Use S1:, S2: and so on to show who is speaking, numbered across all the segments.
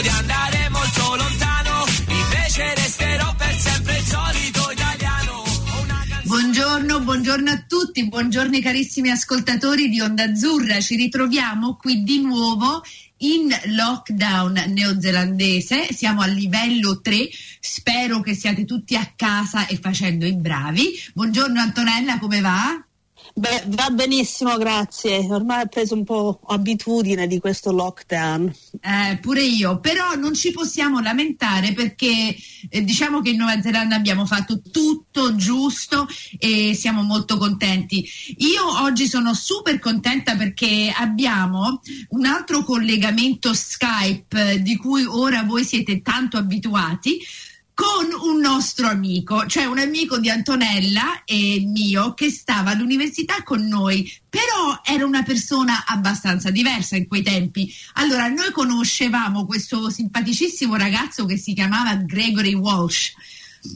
S1: Di andare molto lontano, invece resterò per sempre il solito italiano.
S2: Buongiorno, buongiorno a tutti, buongiorno carissimi ascoltatori di Onda Azzurra. Ci ritroviamo qui di nuovo in lockdown neozelandese. Siamo a livello 3. Spero che siate tutti a casa e facendo i bravi. Buongiorno Antonella, come va?
S3: Beh, va benissimo, grazie. Ormai ho preso un po' abitudine di questo lockdown.
S2: Eh, pure io, però non ci possiamo lamentare perché eh, diciamo che in Nuova Zelanda abbiamo fatto tutto giusto e siamo molto contenti. Io oggi sono super contenta perché abbiamo un altro collegamento Skype eh, di cui ora voi siete tanto abituati con un nostro amico, cioè un amico di Antonella e mio che stava all'università con noi, però era una persona abbastanza diversa in quei tempi. Allora, noi conoscevamo questo simpaticissimo ragazzo che si chiamava Gregory Walsh,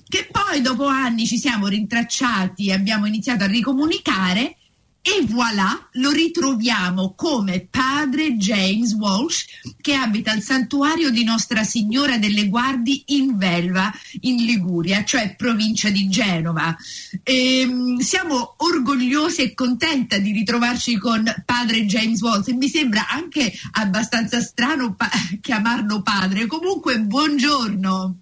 S2: che poi dopo anni ci siamo rintracciati e abbiamo iniziato a ricomunicare e voilà, lo ritroviamo come padre James Walsh che abita al santuario di Nostra Signora delle Guardie in Velva, in Liguria, cioè provincia di Genova. Ehm, siamo orgogliosi e contenta di ritrovarci con padre James Walsh e mi sembra anche abbastanza strano pa- chiamarlo padre. Comunque, buongiorno.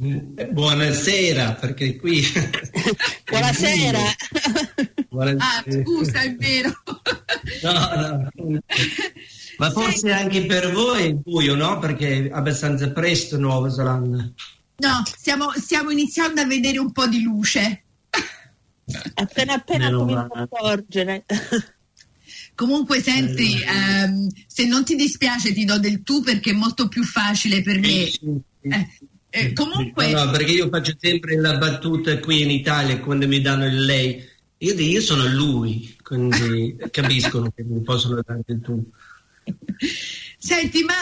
S4: Eh, Buonasera, perché qui...
S3: Buonasera.
S4: Buonasera.
S2: Ah, scusa, è vero.
S4: No, no. Ma forse anche per voi è buio, no? Perché è abbastanza presto Nuova Zelanda.
S2: No, stiamo, stiamo iniziando a vedere un po' di luce.
S3: appena appena
S4: male.
S3: a sorgere.
S2: Comunque, senti, ehm, se non ti dispiace ti do del tu perché è molto più facile per me.
S4: Sì.
S2: Eh, eh, comunque,
S4: No, no, perché io faccio sempre la battuta qui in Italia quando mi danno il lei. Io io sono lui, quindi capiscono che mi possono dare il tu.
S2: senti, ma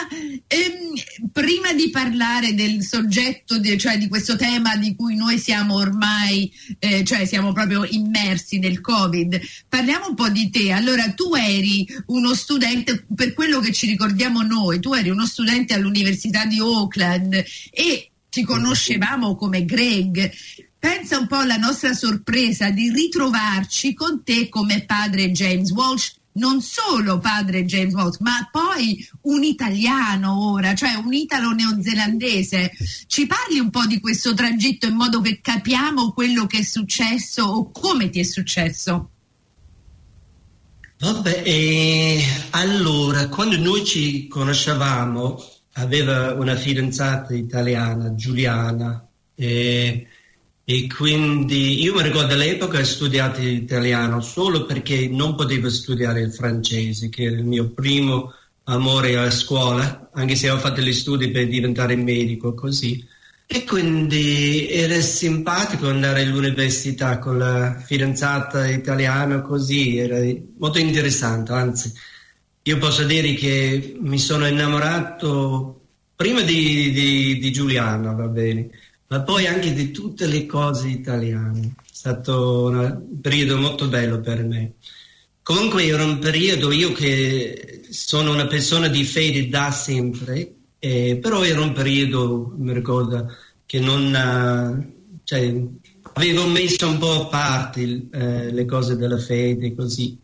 S2: ehm, prima di parlare del soggetto, di- cioè di questo tema di cui noi siamo ormai, eh, cioè siamo proprio immersi nel Covid, parliamo un po' di te. Allora, tu eri uno studente, per quello che ci ricordiamo noi, tu eri uno studente all'Università di Auckland e ti conoscevamo come Greg. Pensa un po' alla nostra sorpresa di ritrovarci con te come padre James Walsh, non solo padre James Walsh, ma poi un italiano ora, cioè un italo neozelandese. Ci parli un po' di questo tragitto in modo che capiamo quello che è successo o come ti è successo?
S4: Vabbè, e allora, quando noi ci conoscevamo, aveva una fidanzata italiana, Giuliana, e, e quindi io mi ricordo all'epoca ho studiato italiano solo perché non potevo studiare il francese, che era il mio primo amore a scuola, anche se ho fatto gli studi per diventare medico, così. E quindi era simpatico andare all'università con la fidanzata italiana così, era molto interessante, anzi io posso dire che mi sono innamorato prima di, di- di Giuliana, va bene, ma poi anche di tutte le cose italiane. È stato un periodo molto bello per me. Comunque era un periodo, io che sono una persona di fede da sempre, eh, però era un periodo, mi ricordo, che non... eh, cioè, avevo messo un po' a parte eh, le cose della fede, così.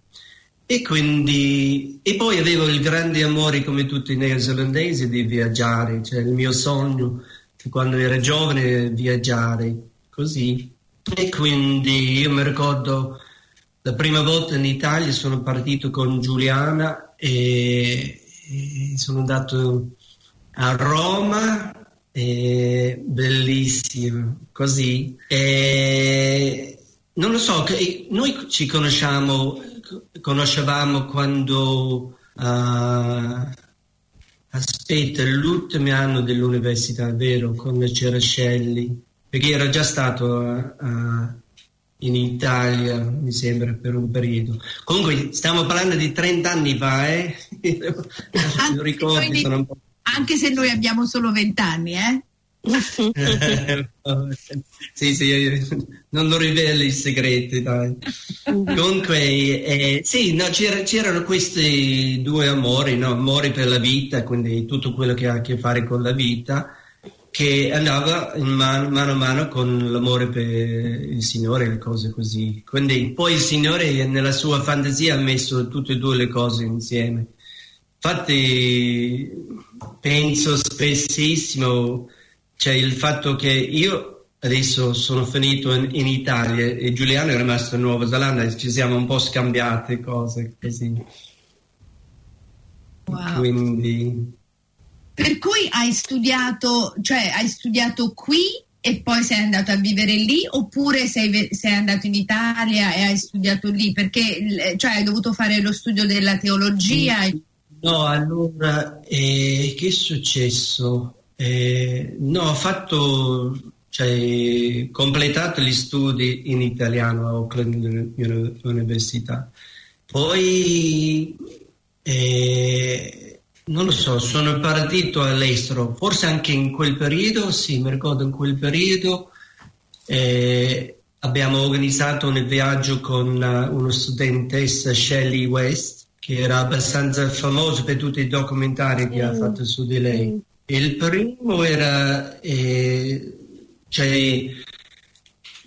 S4: E quindi... E poi avevo il grande amore, come tutti i neozelandesi, di viaggiare, cioè il mio sogno, quando ero giovane, viaggiare, così. E quindi io mi ricordo... La prima volta in Italia sono partito con Giuliana e, e sono andato a Roma, e bellissimo, così. E non lo so, noi ci conosciamo, conoscevamo quando, ah, aspetta, l'ultimo anno dell'università, vero, con Cerascelli, perché era già stato ah, in Italia, mi sembra, per un periodo. Comunque, stiamo parlando di 30 anni fa, eh? Lo ricordi,
S2: noi-
S4: sono un po'...
S2: Anche se noi abbiamo solo vent'anni, eh?
S4: sì, sì, non lo riveli i segreti, dai. Comunque, eh, sì, no, c'era, c'erano questi due amori, no? amori per la vita, quindi tutto quello che ha a che fare con la vita, che andava in mano, a mano con l'amore per il Signore e cose così. Quindi poi il Signore nella sua fantasia ha messo tutte e due le cose insieme. Infatti penso spessissimo cioè il fatto che io adesso sono finito in, in Italia e Giuliano è rimasto in Nuova Zelanda e ci siamo un po' scambiate cose così.
S2: Wow.
S4: Quindi...
S2: Per cui hai studiato, cioè hai studiato qui e poi sei andato a vivere lì oppure sei, sei, andato in Italia e hai studiato lì perché cioè, hai dovuto fare lo studio della teologia?
S4: No, allora eh, che è successo? Eh, no, ho fatto, cioè, completato gli studi in italiano a Auckland Università. Poi, eh, non lo so, sono partito all'estero, forse anche in quel periodo, sì, mi ricordo in quel periodo, eh, abbiamo organizzato un viaggio con una studentessa Shelley West, che era abbastanza famosa per tutti i documentari che mm. ha fatto su di lei. Il primo era eh, cioè, il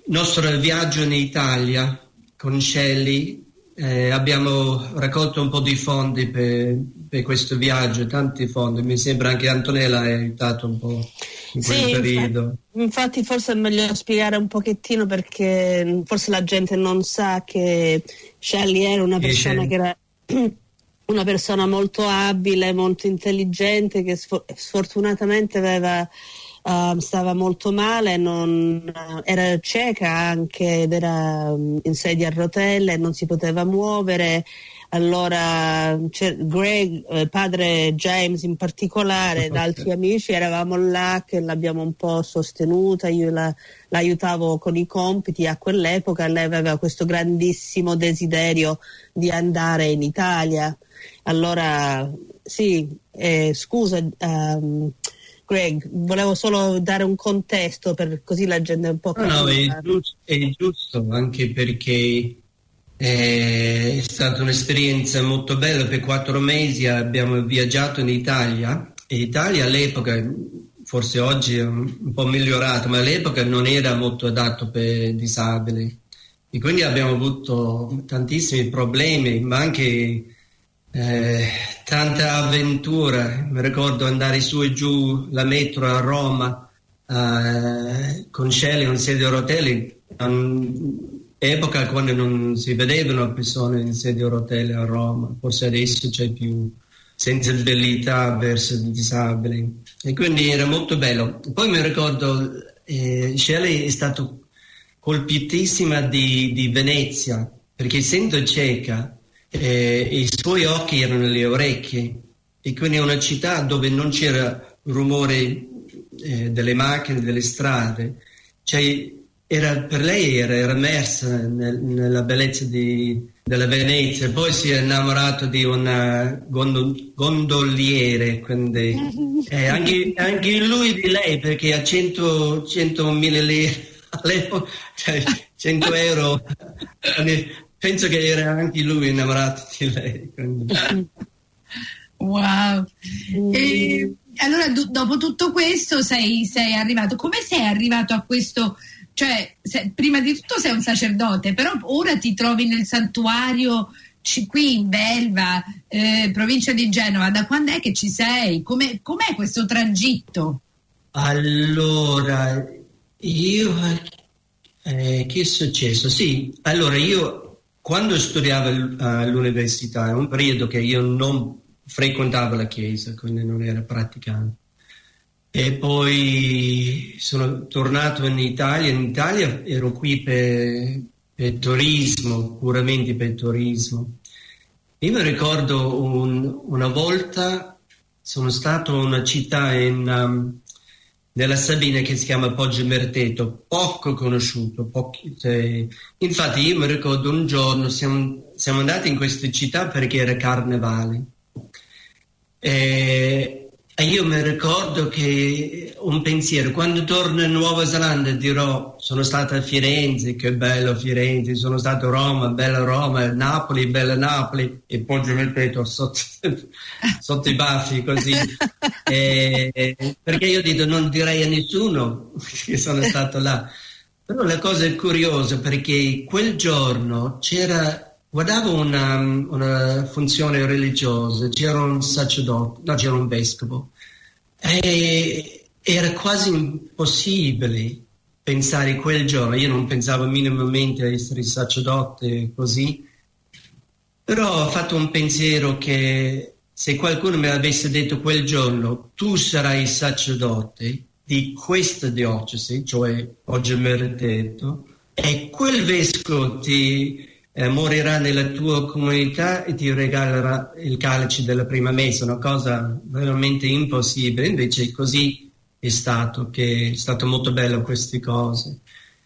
S4: nostro viaggio in Italia con Shelley. Eh, abbiamo raccolto un po' di fondi per, per, questo viaggio, tanti fondi. Mi sembra anche Antonella ha aiutato un po' in quel sì, periodo.
S3: Infatti, forse è meglio spiegare un pochettino perché forse la gente non sa che Shelley era una persona che era una persona molto abile, molto intelligente che sfortunatamente aveva, uh, stava molto male, non, uh, era cieca anche ed era um, in sedia a rotelle, non si poteva muovere. Allora Greg, eh, padre James in particolare, ed altri amici eravamo là che l'abbiamo un po' sostenuta, io la, l'aiutavo con i compiti a quell'epoca, lei aveva questo grandissimo desiderio di andare in Italia allora, sì, eh, scusa, um, Greg, volevo solo dare un contesto per così la gente un po'.
S4: No, no, è giusto, è giusto anche perché è stata un'esperienza molto bella. Per quattro mesi abbiamo viaggiato in Italia e Italia all'epoca, forse oggi è un po' migliorato, ma all'epoca non era molto adatto per disabili. E quindi abbiamo avuto tantissimi problemi, ma anche eh, tanta avventura, mi ricordo andare su e giù la metro a Roma eh, con Shelley, un sedia a rotelle, epoca quando non si vedevano persone in sedia a rotelle a Roma, forse adesso c'è più sensibilità verso i disabili. E quindi era molto bello. Poi mi ricordo eh, Shelley è stata colpitissima di, di Venezia perché essendo cieca eh, i suoi occhi erano le orecchie. E quindi è una città dove non c'era rumore eh, delle macchine, delle strade, cioè era, per lei era, era immersa nel, nella bellezza di, della Venezia, poi si è innamorato di un gondol, gondoliere, quindi eh, anche, anche, lui di lei perché 100, 100.000 lire all'epoca, cioè 100 euro penso che era anche lui innamorato di lei. Quindi.
S2: Wow. E, allora, do, dopo tutto questo sei, sei, arrivato. Come sei arrivato a questo? Cioè, se, prima di tutto sei un sacerdote, però ora ti trovi nel santuario qui in Belva, eh, provincia di Genova. Da quando è che ci sei? Come, com'è questo tragitto?
S4: Allora, io... Eh, che è successo? Sì, allora io quando studiavo all'università, è un periodo che io non frequentavo la chiesa, quindi non ero praticante. E poi sono tornato in Italia. In Italia ero qui per, per turismo, puramente per turismo. Io mi ricordo un, una volta sono stato in una città in, um, nella Sabina che si chiama Poggio Merteto, poco conosciuto. Pochi, cioè, infatti io mi ricordo un giorno siamo, siamo, andati in questa città perché era carnevale e, e io mi ricordo che un pensiero. Quando torno in Nuova Zelanda dirò sono stato a Firenze, che bello Firenze, sono stato a Roma, bella Roma, Napoli, bella Napoli, e poi ci metto sotto, sotto i baffi così. e, perché io dico non direi a nessuno che sono stato là. Però la cosa è curiosa perché quel giorno c'era guardavo una, una, funzione religiosa, c'era un sacerdote, no, c'era un vescovo, e era quasi impossibile pensare quel giorno, io non pensavo minimamente a essere sacerdote così, però ho fatto un pensiero che se qualcuno mi avesse detto quel giorno tu sarai sacerdote di questa diocesi, cioè oggi detto, e quel vescovo ti eh, morirà nella tua comunità e ti regalerà il calice della prima messa, una cosa veramente impossibile, invece così è stato, che è stato molto bello queste cose.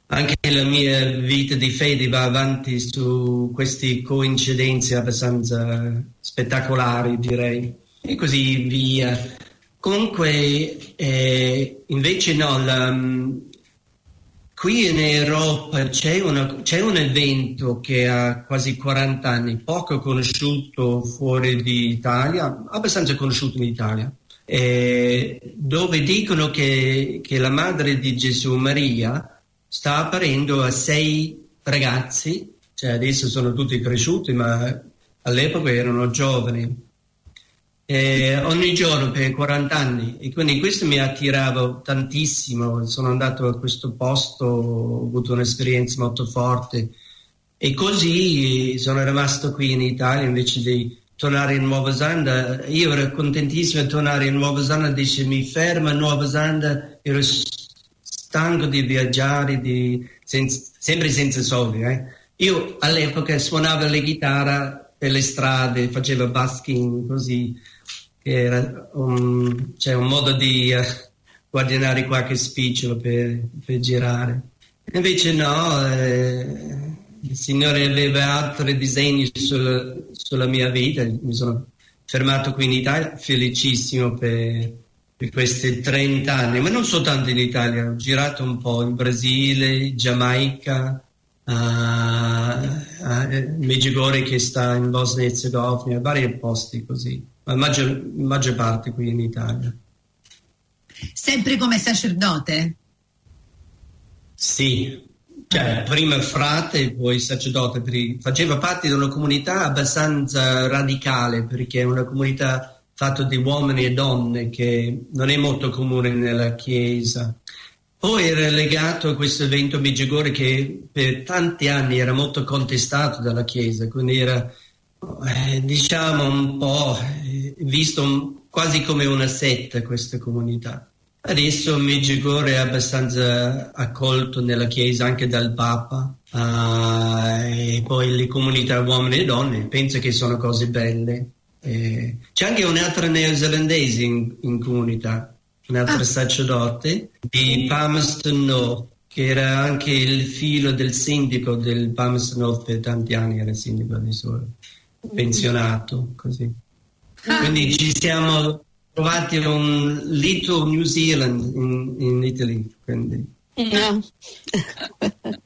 S4: Anche la mia vita di fede va avanti su queste coincidenze abbastanza spettacolari, direi, e così via. Comunque, eh, invece no, la, Qui in Europa c'è, una, c'è, un evento che ha quasi 40 anni, poco conosciuto fuori d'Italia, abbastanza conosciuto in Italia, eh, dove dicono che, che, la madre di Gesù Maria sta apparendo a sei ragazzi, cioè adesso sono tutti cresciuti, ma all'epoca erano giovani eh, ogni giorno per 40 anni e quindi questo mi attirava tantissimo, sono andato a questo posto, ho avuto un'esperienza molto forte e così sono rimasto qui in Italia invece di tornare in Nuova Zelanda. Io ero contentissimo di tornare in Nuova Zelanda, dice mi ferma Nuova Zelanda, ero stanco di viaggiare, di, senza, sempre senza soldi. Eh. Io all'epoca suonavo la chitarra per le strade, facevo basking così che era un, cioè un modo di uh, guadagnare qualche spicciolo per, per girare. Invece no, eh, il Signore aveva altri disegni sul, sulla mia vita, mi sono fermato qui in Italia, felicissimo per, per, questi 30 anni, ma non soltanto in Italia, ho girato un po' in Brasile, Giamaica, a, a Medjugorje che sta in Bosnia e Herzegovina, vari posti così la maggior, maggior parte qui in Italia.
S2: Sempre come sacerdote?
S4: Sì, cioè, prima frate, poi sacerdote. Faceva parte di una comunità abbastanza radicale perché è una comunità fatta di uomini e donne che non è molto comune nella Chiesa. Poi era legato a questo evento Meggiugorje che per tanti anni era molto contestato dalla Chiesa, quindi era eh, diciamo un po' eh, visto quasi come una setta questa comunità. Adesso Medjugorje è abbastanza accolto nella Chiesa anche dal Papa uh, e poi le comunità uomini e donne penso che sono cose belle. Eh, c'è anche un'altra neozelandese in, in comunità, un'altra ah. sacerdote di Palmerston North, che era anche il figlio del sindaco del Palmerston North per tanti anni, era sindaco di Sole pensionato, così. Ah. Quindi ci siamo trovati un little New Zealand in, in Italy. Quindi. No.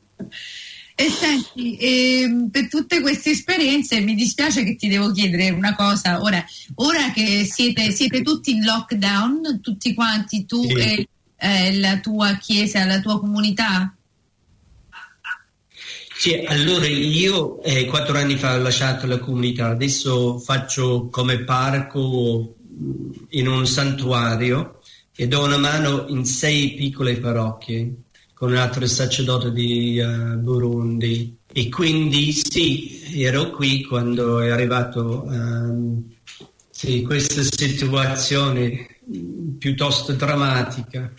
S2: E senti, eh, per tutte queste esperienze mi dispiace che ti devo chiedere una cosa. Ora, ora che siete, siete, tutti in lockdown, tutti quanti, tu sì. e eh, la tua chiesa, la tua comunità,
S4: sì, allora io eh, quattro anni fa ho lasciato la comunità, adesso faccio come parco mm, in un santuario e do una mano in sei piccole parrocchie con un altro sacerdote di uh, Burundi e quindi sì, ero qui quando è arrivato um, sì, questa situazione mm, piuttosto drammatica.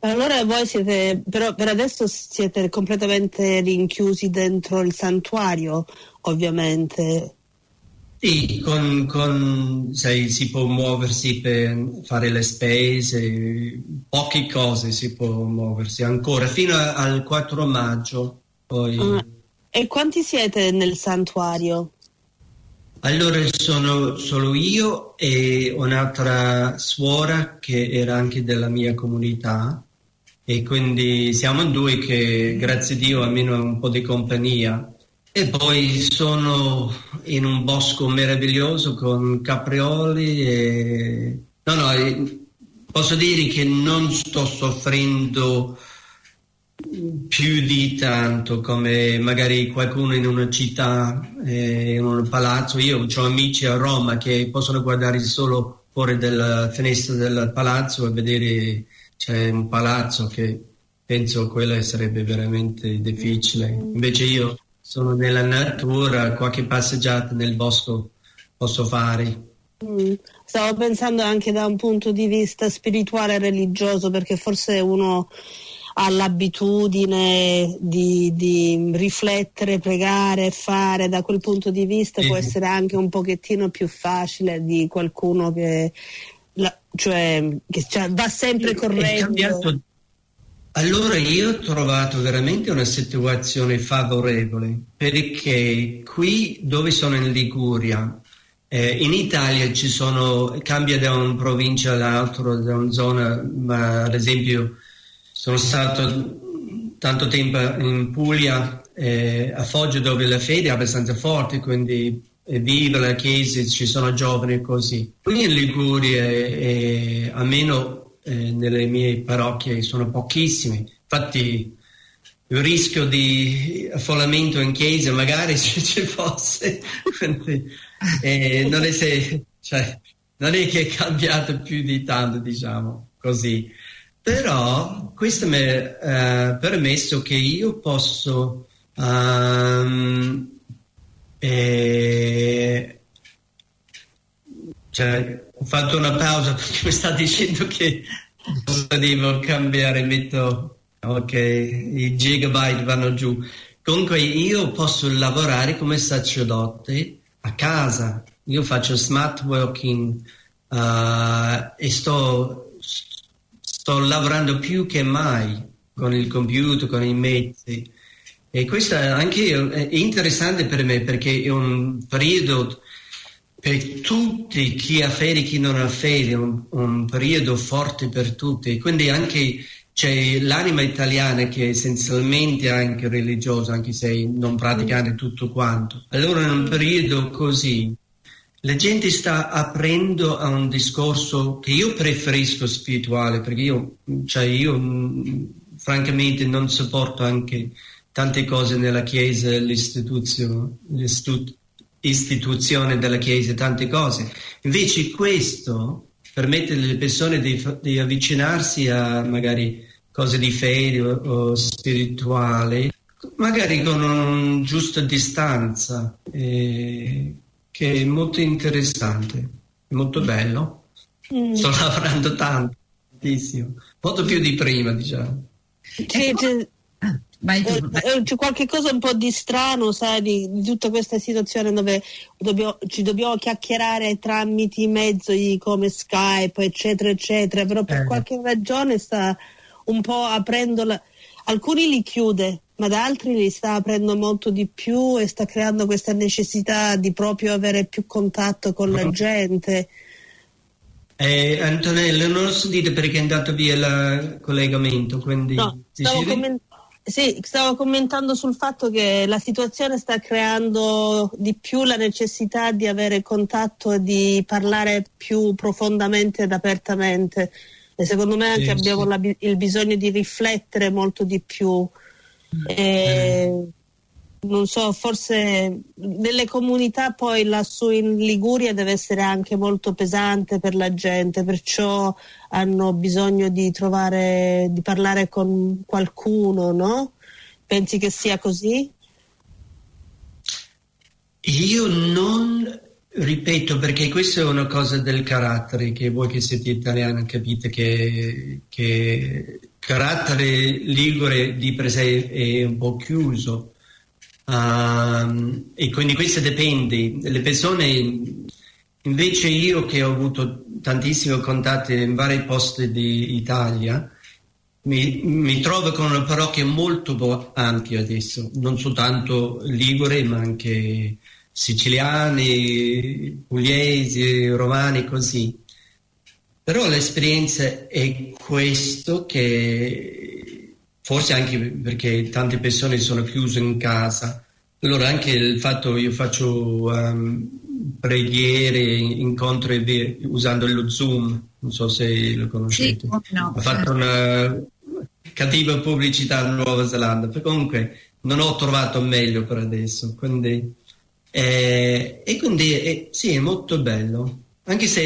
S3: Allora voi siete, però per adesso siete completamente rinchiusi dentro il santuario, ovviamente.
S4: Sì, con, con, sai, si può muoversi per fare le spese, poche cose si può muoversi ancora, fino al 4 maggio. Poi... Ah,
S3: e quanti siete nel santuario?
S4: Allora sono solo io e un'altra suora che era anche della mia comunità e quindi siamo due che grazie a Dio almeno un po' di compagnia. E poi sono in un bosco meraviglioso con caprioli e... No, no, posso dire che non sto soffrendo più di tanto come magari qualcuno in una città, eh, in un palazzo. Io ho amici a Roma che possono guardare solo fuori dalla finestra del palazzo e vedere c'è un palazzo che penso quello sarebbe veramente difficile. Invece io sono nella natura, qualche passeggiata nel bosco posso fare.
S3: Mm. Stavo pensando anche da un punto di vista spirituale e religioso, perché forse uno ha l'abitudine di, di, riflettere, pregare, fare, da quel punto di vista può essere anche un pochettino più facile di qualcuno che, la, cioè, che cioè, va sempre corretto.
S4: Allora io ho trovato veramente una situazione favorevole perché qui dove sono in Liguria, eh, in Italia ci sono, cambia da una provincia all'altra, da una zona, ma ad esempio sono stato tanto tempo in Puglia, eh, a Foggia, dove la fede è abbastanza forte, quindi eh, vive la chiesa, ci sono giovani così. Qui in Liguria, eh, almeno eh, nelle mie parrocchie, sono pochissimi. Infatti il rischio di affollamento in chiesa magari se ci fosse, eh, non, è se, cioè, non è che è cambiato più di tanto, diciamo così. Però questo mi ha uh, permesso che io posso um, eh, cioè, ho fatto una pausa perché mi sta dicendo che devo cambiare, metto ok, i gigabyte vanno giù. Comunque io posso lavorare come sacerdote a casa. Io faccio smart working uh, e sto sto lavorando più che mai con il computer, con i mezzi. E questo anche è interessante per me perché è un periodo per tutti, chi ha fede e chi non ha fede, un, un periodo forte per tutti. Quindi anche c'è l'anima italiana che è essenzialmente anche religiosa, anche se non praticante tutto quanto. Allora in un periodo così la gente sta aprendo a un discorso che io preferisco spirituale, perché io, cioè io mm, francamente non sopporto anche tante cose nella Chiesa, l'istituzione, l'istituzione della Chiesa, tante cose. Invece questo permette alle persone di, di avvicinarsi a magari cose di fede o, o spirituale, magari con una giusta distanza. Eh, che è molto interessante, molto bello. Mm. Sto lavorando tanto, tantissimo, molto più di prima, diciamo.
S3: C'è, c'è, Vai tu, vai. Eh, c'è qualche cosa un po' di strano, sai, di, di tutta questa situazione dove dobbiamo, ci dobbiamo chiacchierare tramite mezzi come Skype, eccetera, eccetera, però per eh. qualche ragione sta un po' aprendo la... alcuni li chiude, ma da altri li sta aprendo molto di più e sta creando questa necessità di proprio avere più contatto con la gente.
S4: Eh, Antonella, non ho sentito perché è andato via il collegamento, quindi...
S3: No, stavo, comment- sì, stavo commentando sul fatto che la situazione sta creando di più la necessità di avere contatto e di parlare più profondamente ed apertamente. E secondo me anche sì, abbiamo sì. La, il bisogno di riflettere molto di più e, non so, forse nelle comunità poi lassù in Liguria deve essere anche molto pesante per la gente, perciò hanno bisogno di trovare, di parlare con qualcuno, no? Pensi che sia così?
S4: Io non ripeto perché questa è una cosa del carattere che voi che siete italiani capite che, che carattere ligure di per sé è un po' chiuso uh, e quindi questo dipende. Le persone, invece io che ho avuto tantissimi contatti in vari posti d'Italia, mi, mi trovo con una parrocchia molto ampia adesso, non soltanto ligure ma anche siciliani, pugliesi, romani, così. Però l'esperienza è questo che forse anche perché tante persone sono chiuse in casa, allora anche il fatto che io faccio um, preghiere, incontri usando lo Zoom, non so se lo conoscete, sì, no, ho fatto una cattiva pubblicità in Nuova Zelanda, comunque non ho trovato meglio per adesso, quindi, eh, e quindi eh, sì, è molto bello, anche se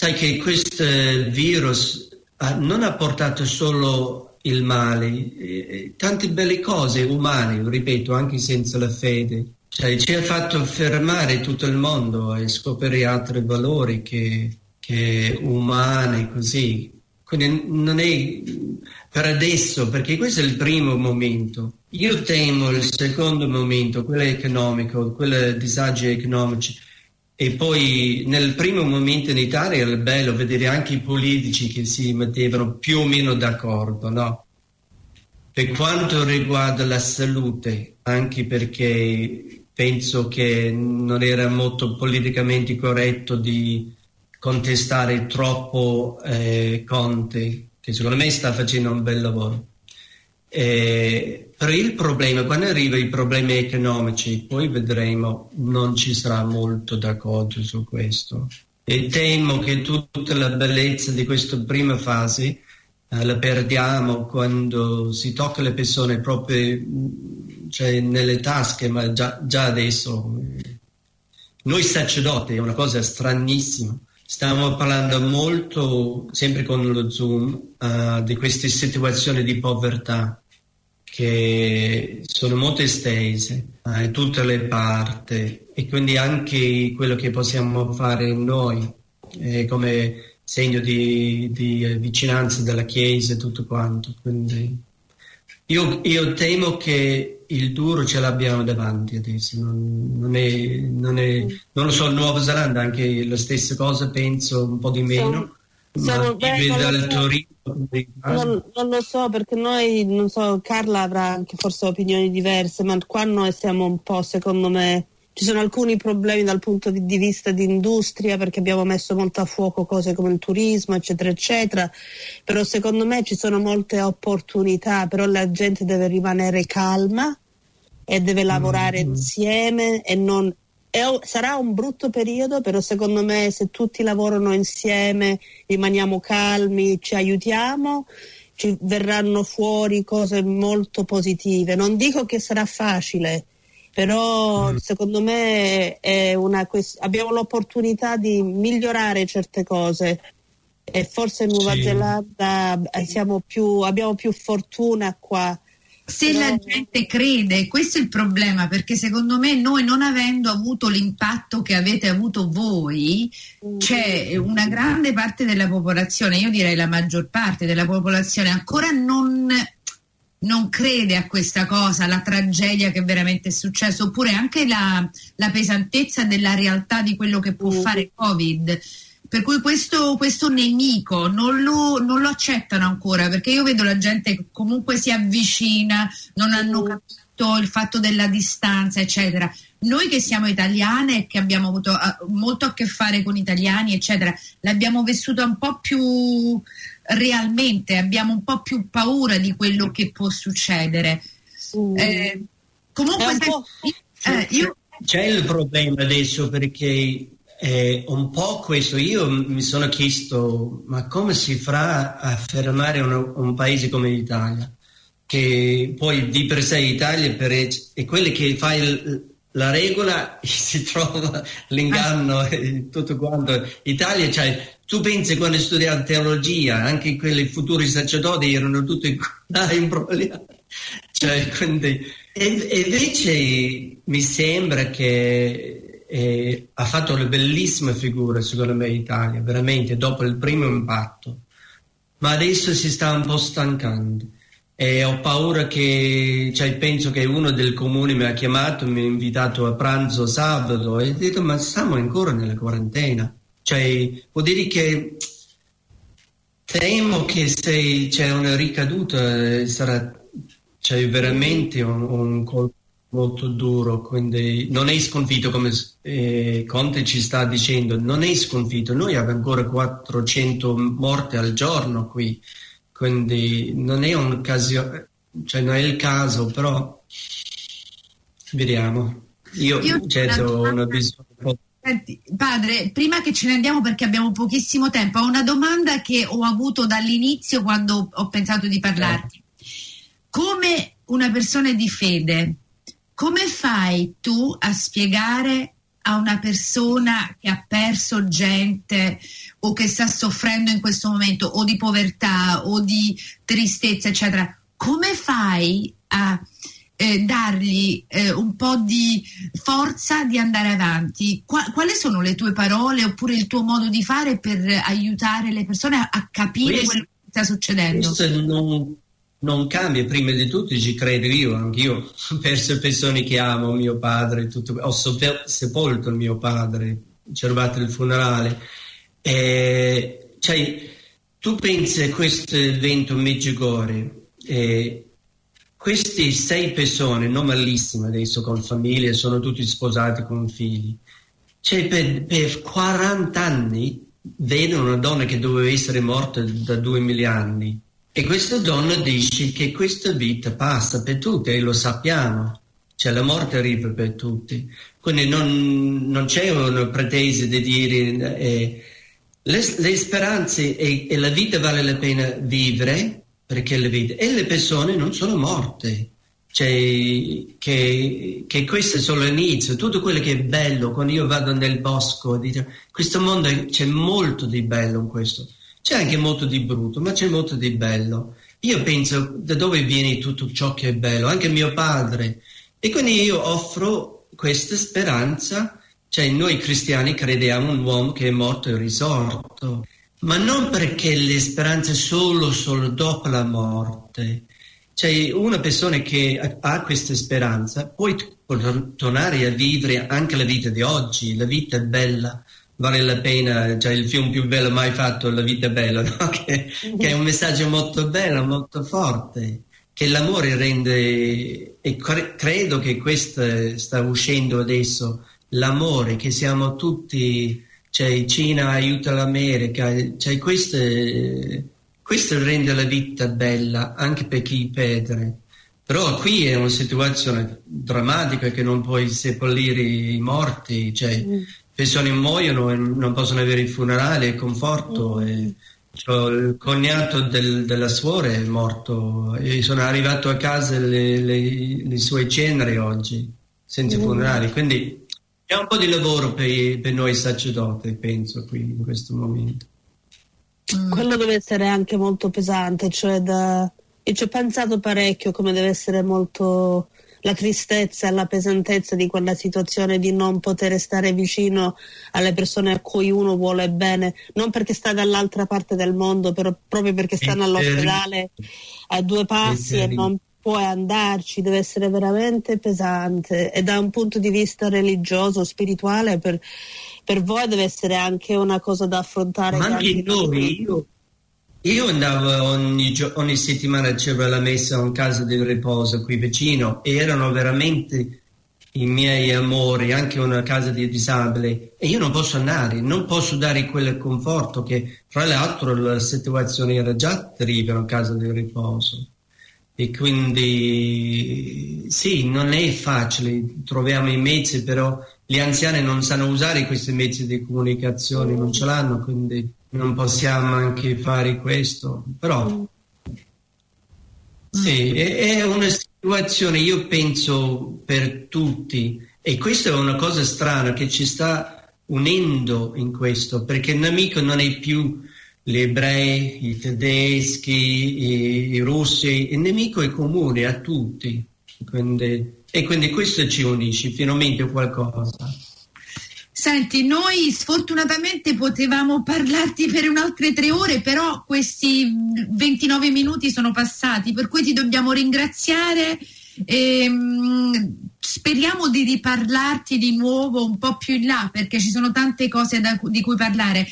S4: sai che questo virus ah, non ha portato solo il male, eh, tante belle cose umane, ripeto, anche senza la fede. Cioè, ci ha fatto fermare tutto il mondo e scoprire altri valori che, che umani, così. Quindi non è per adesso, perché questo è il primo momento. Io temo il secondo momento, quello economico, quello disagi economici e poi nel primo momento in Italia era bello vedere anche i politici che si mettevano più o meno d'accordo, no? Per quanto riguarda la salute, anche perché penso che non era molto politicamente corretto di contestare troppo eh, Conte, che secondo me sta facendo un bel lavoro. Eh, però il problema, quando arrivano i problemi economici, poi vedremo, non ci sarà molto d'accordo su questo. E temo che tutta la bellezza di questa prima fase eh, la perdiamo quando si tocca le persone proprio cioè, nelle tasche, ma già, già adesso. Noi sacerdoti è una cosa stranissima. Stiamo parlando molto, sempre con lo Zoom, uh, di queste situazioni di povertà che sono molto estese in tutte le parti e quindi anche quello che possiamo fare noi eh, come segno di, di, vicinanza della Chiesa e tutto quanto. Quindi io, io temo che il duro ce l'abbiamo davanti adesso, non, non, è, non, è, non lo so, Nuova Zelanda anche la stessa cosa, penso un po' di meno.
S3: Ma beh, non, lo so. non, non lo so perché noi, non so, Carla avrà anche forse opinioni diverse, ma qua noi siamo un po', secondo me, ci sono alcuni problemi dal punto di vista di industria perché abbiamo messo molto a fuoco cose come il turismo, eccetera, eccetera. Però secondo me ci sono molte opportunità, però la gente deve rimanere calma e deve lavorare mm-hmm. insieme e non è, sarà un brutto periodo, però secondo me se tutti lavorano insieme, rimaniamo calmi, ci aiutiamo, ci verranno fuori cose molto positive. Non dico che sarà facile, però mm. secondo me una, abbiamo l'opportunità di migliorare certe cose e forse in Nuova sì. Zelanda eh, più, abbiamo più fortuna qua.
S2: Se la gente crede, questo è il problema, perché secondo me noi non avendo avuto l'impatto che avete avuto voi, mm. c'è una grande parte della popolazione, io direi la maggior parte della popolazione, ancora non non crede a questa cosa, la tragedia che veramente è successa, oppure anche la, la pesantezza della realtà di quello che può mm. fare Covid. Per cui questo, questo nemico non lo, non lo, accettano ancora, perché io vedo la gente che comunque si avvicina, non hanno capito il fatto della distanza, eccetera. Noi che siamo italiane e che abbiamo avuto uh, molto a che fare con italiani, eccetera, l'abbiamo vissuto un po' più realmente abbiamo un po' più paura di quello che può succedere. Mm. Eh, comunque,
S4: eh, io... c'è il problema adesso perché è un po' questo. Io mi sono chiesto, ma come si farà a fermare un, un paese come l'Italia? Che poi di per sé Italia per, è quello che fa il, la regola si trova l'inganno e tutto quanto. Italia, cioè, tu pensi quando hai studiato teologia, anche quelli futuri sacerdoti erano tutti imbrogliati. Cioè, quindi, e, e, invece mi sembra che eh, ha fatto una bellissima figura, secondo me, Italia, veramente, dopo il primo impatto. Ma adesso si sta un po' stancando e ho paura che, cioè, penso che uno del comune mi ha chiamato, mi ha invitato a pranzo sabato e ho detto ma siamo ancora nella quarantena. Cioè, vuol dire che temo che se c'è una ricaduta sarà cioè, veramente un, un colpo molto duro, quindi non è sconfitto come eh, Conte ci sta dicendo, non è sconfitto, noi abbiamo ancora 400 morti al giorno qui, quindi non è un'occasione, cioè non è il caso, però vediamo. Io, Io certo ho una visione
S2: Senti, padre, prima che ce ne andiamo perché abbiamo pochissimo tempo, ho una domanda che ho avuto dall'inizio quando ho pensato di parlarti. Come una persona di fede, come fai tu a spiegare a una persona che ha perso gente o che sta soffrendo in questo momento o di povertà o di tristezza, eccetera, come fai a eh, dargli eh, un po' di forza di andare avanti. Qua, quali sono le tue parole oppure il tuo modo di fare per aiutare le persone a, a capire questo, quello che sta succedendo?
S4: Questo non, non, cambia, prima di tutto ci credo io, anch'io ho perso persone che amo, mio padre, tutto, ho sepolto mio padre, ci rubato il funerale. E, cioè, tu pensi a questo evento Medjugorje, eh, queste sei persone, non malissime adesso con famiglie, sono tutti sposati con figli, cioè per, per 40 anni vedono una donna che doveva essere morta da 2000 anni e questa donna dice che questa vita passa per tutti e lo sappiamo, cioè la morte arriva per tutti. Quindi non, non c'è una pretesa di dire eh, le, le, speranze e, e la vita vale la pena vivere perché le vite e le persone non sono morte. Cioè, che, che, questo è solo l'inizio, tutto quello che è bello, quando io vado nel bosco, dico, questo mondo c'è molto di bello in questo, c'è anche molto di brutto, ma c'è molto di bello. Io penso da dove viene tutto ciò che è bello, anche mio padre. E quindi io offro questa speranza, cioè noi cristiani crediamo un uomo che è morto e risorto ma non perché le speranze solo, solo dopo la morte. Cioè, una persona che ha questa speranza può tornare a vivere anche la vita di oggi, la vita è bella, vale la pena, cioè il film più bello mai fatto, La vita è bella, no? che, che, è un messaggio molto bello, molto forte, che l'amore rende, e cre- credo che questo sta uscendo adesso, l'amore, che siamo tutti cioè Cina aiuta l'America, cioè questo, questo rende la vita bella anche per chi perde. Però qui è una situazione drammatica che non puoi seppellire i morti, cioè mm. Persone muoiono e non possono avere il funerale, il conforto. Mm. E, cioè, il cognato del, della suora è morto e sono arrivato a casa le, le, le sue ceneri oggi, senza mm. funerale. Quindi è un po' di lavoro per, per noi sacerdoti, penso, qui in questo momento.
S3: Mm. Quello deve essere anche molto pesante, cioè da... io ci ho pensato parecchio come deve essere molto la tristezza e la pesantezza di quella situazione di non poter stare vicino alle persone a cui uno vuole bene, non perché sta dall'altra parte del mondo, però proprio perché stanno all'ospedale a due passi e non puoi andarci, deve essere veramente pesante. E da un punto di vista religioso, spirituale, per, per voi deve essere anche una cosa da affrontare.
S4: Ma anche noi, io, io, andavo ogni, ogni settimana, c'era la messa a un caso di riposo qui vicino e erano veramente i miei amori, anche una casa di disabili e io non posso andare, non posso dare quel conforto che fra l'altro la situazione era già terribile in casa di riposo. E quindi sì, non è facile, troviamo i mezzi, però gli anziani non sanno usare questi mezzi di comunicazione, non ce l'hanno, quindi non possiamo anche fare questo. Però sì, è una situazione, io penso, per tutti, e questa è una cosa strana che ci sta unendo in questo, perché il nemico non è più gli ebrei, i tedeschi, i, i russi, il nemico è comune a tutti. Quindi, e quindi questo ci unisce finalmente qualcosa.
S2: Senti, noi sfortunatamente potevamo parlarti per un'altre tre ore, però questi 29 minuti sono passati, per cui ti dobbiamo ringraziare. E, um, speriamo di riparlarti di nuovo un po' più in là perché ci sono tante cose da, di cui parlare.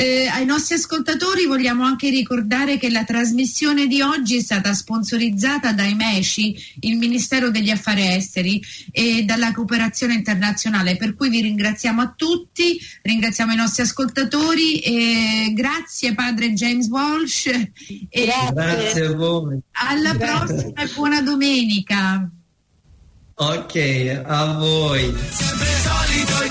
S2: Eh, ai nostri ascoltatori vogliamo anche ricordare che la trasmissione di oggi è stata sponsorizzata dai MECI, il Ministero degli Affari Esteri e dalla cooperazione internazionale, per cui vi ringraziamo a tutti, ringraziamo i nostri ascoltatori e grazie padre James Walsh.
S4: E grazie a voi.
S2: Alla grazie. prossima e buona domenica.
S4: Ok, a voi. Sempre solito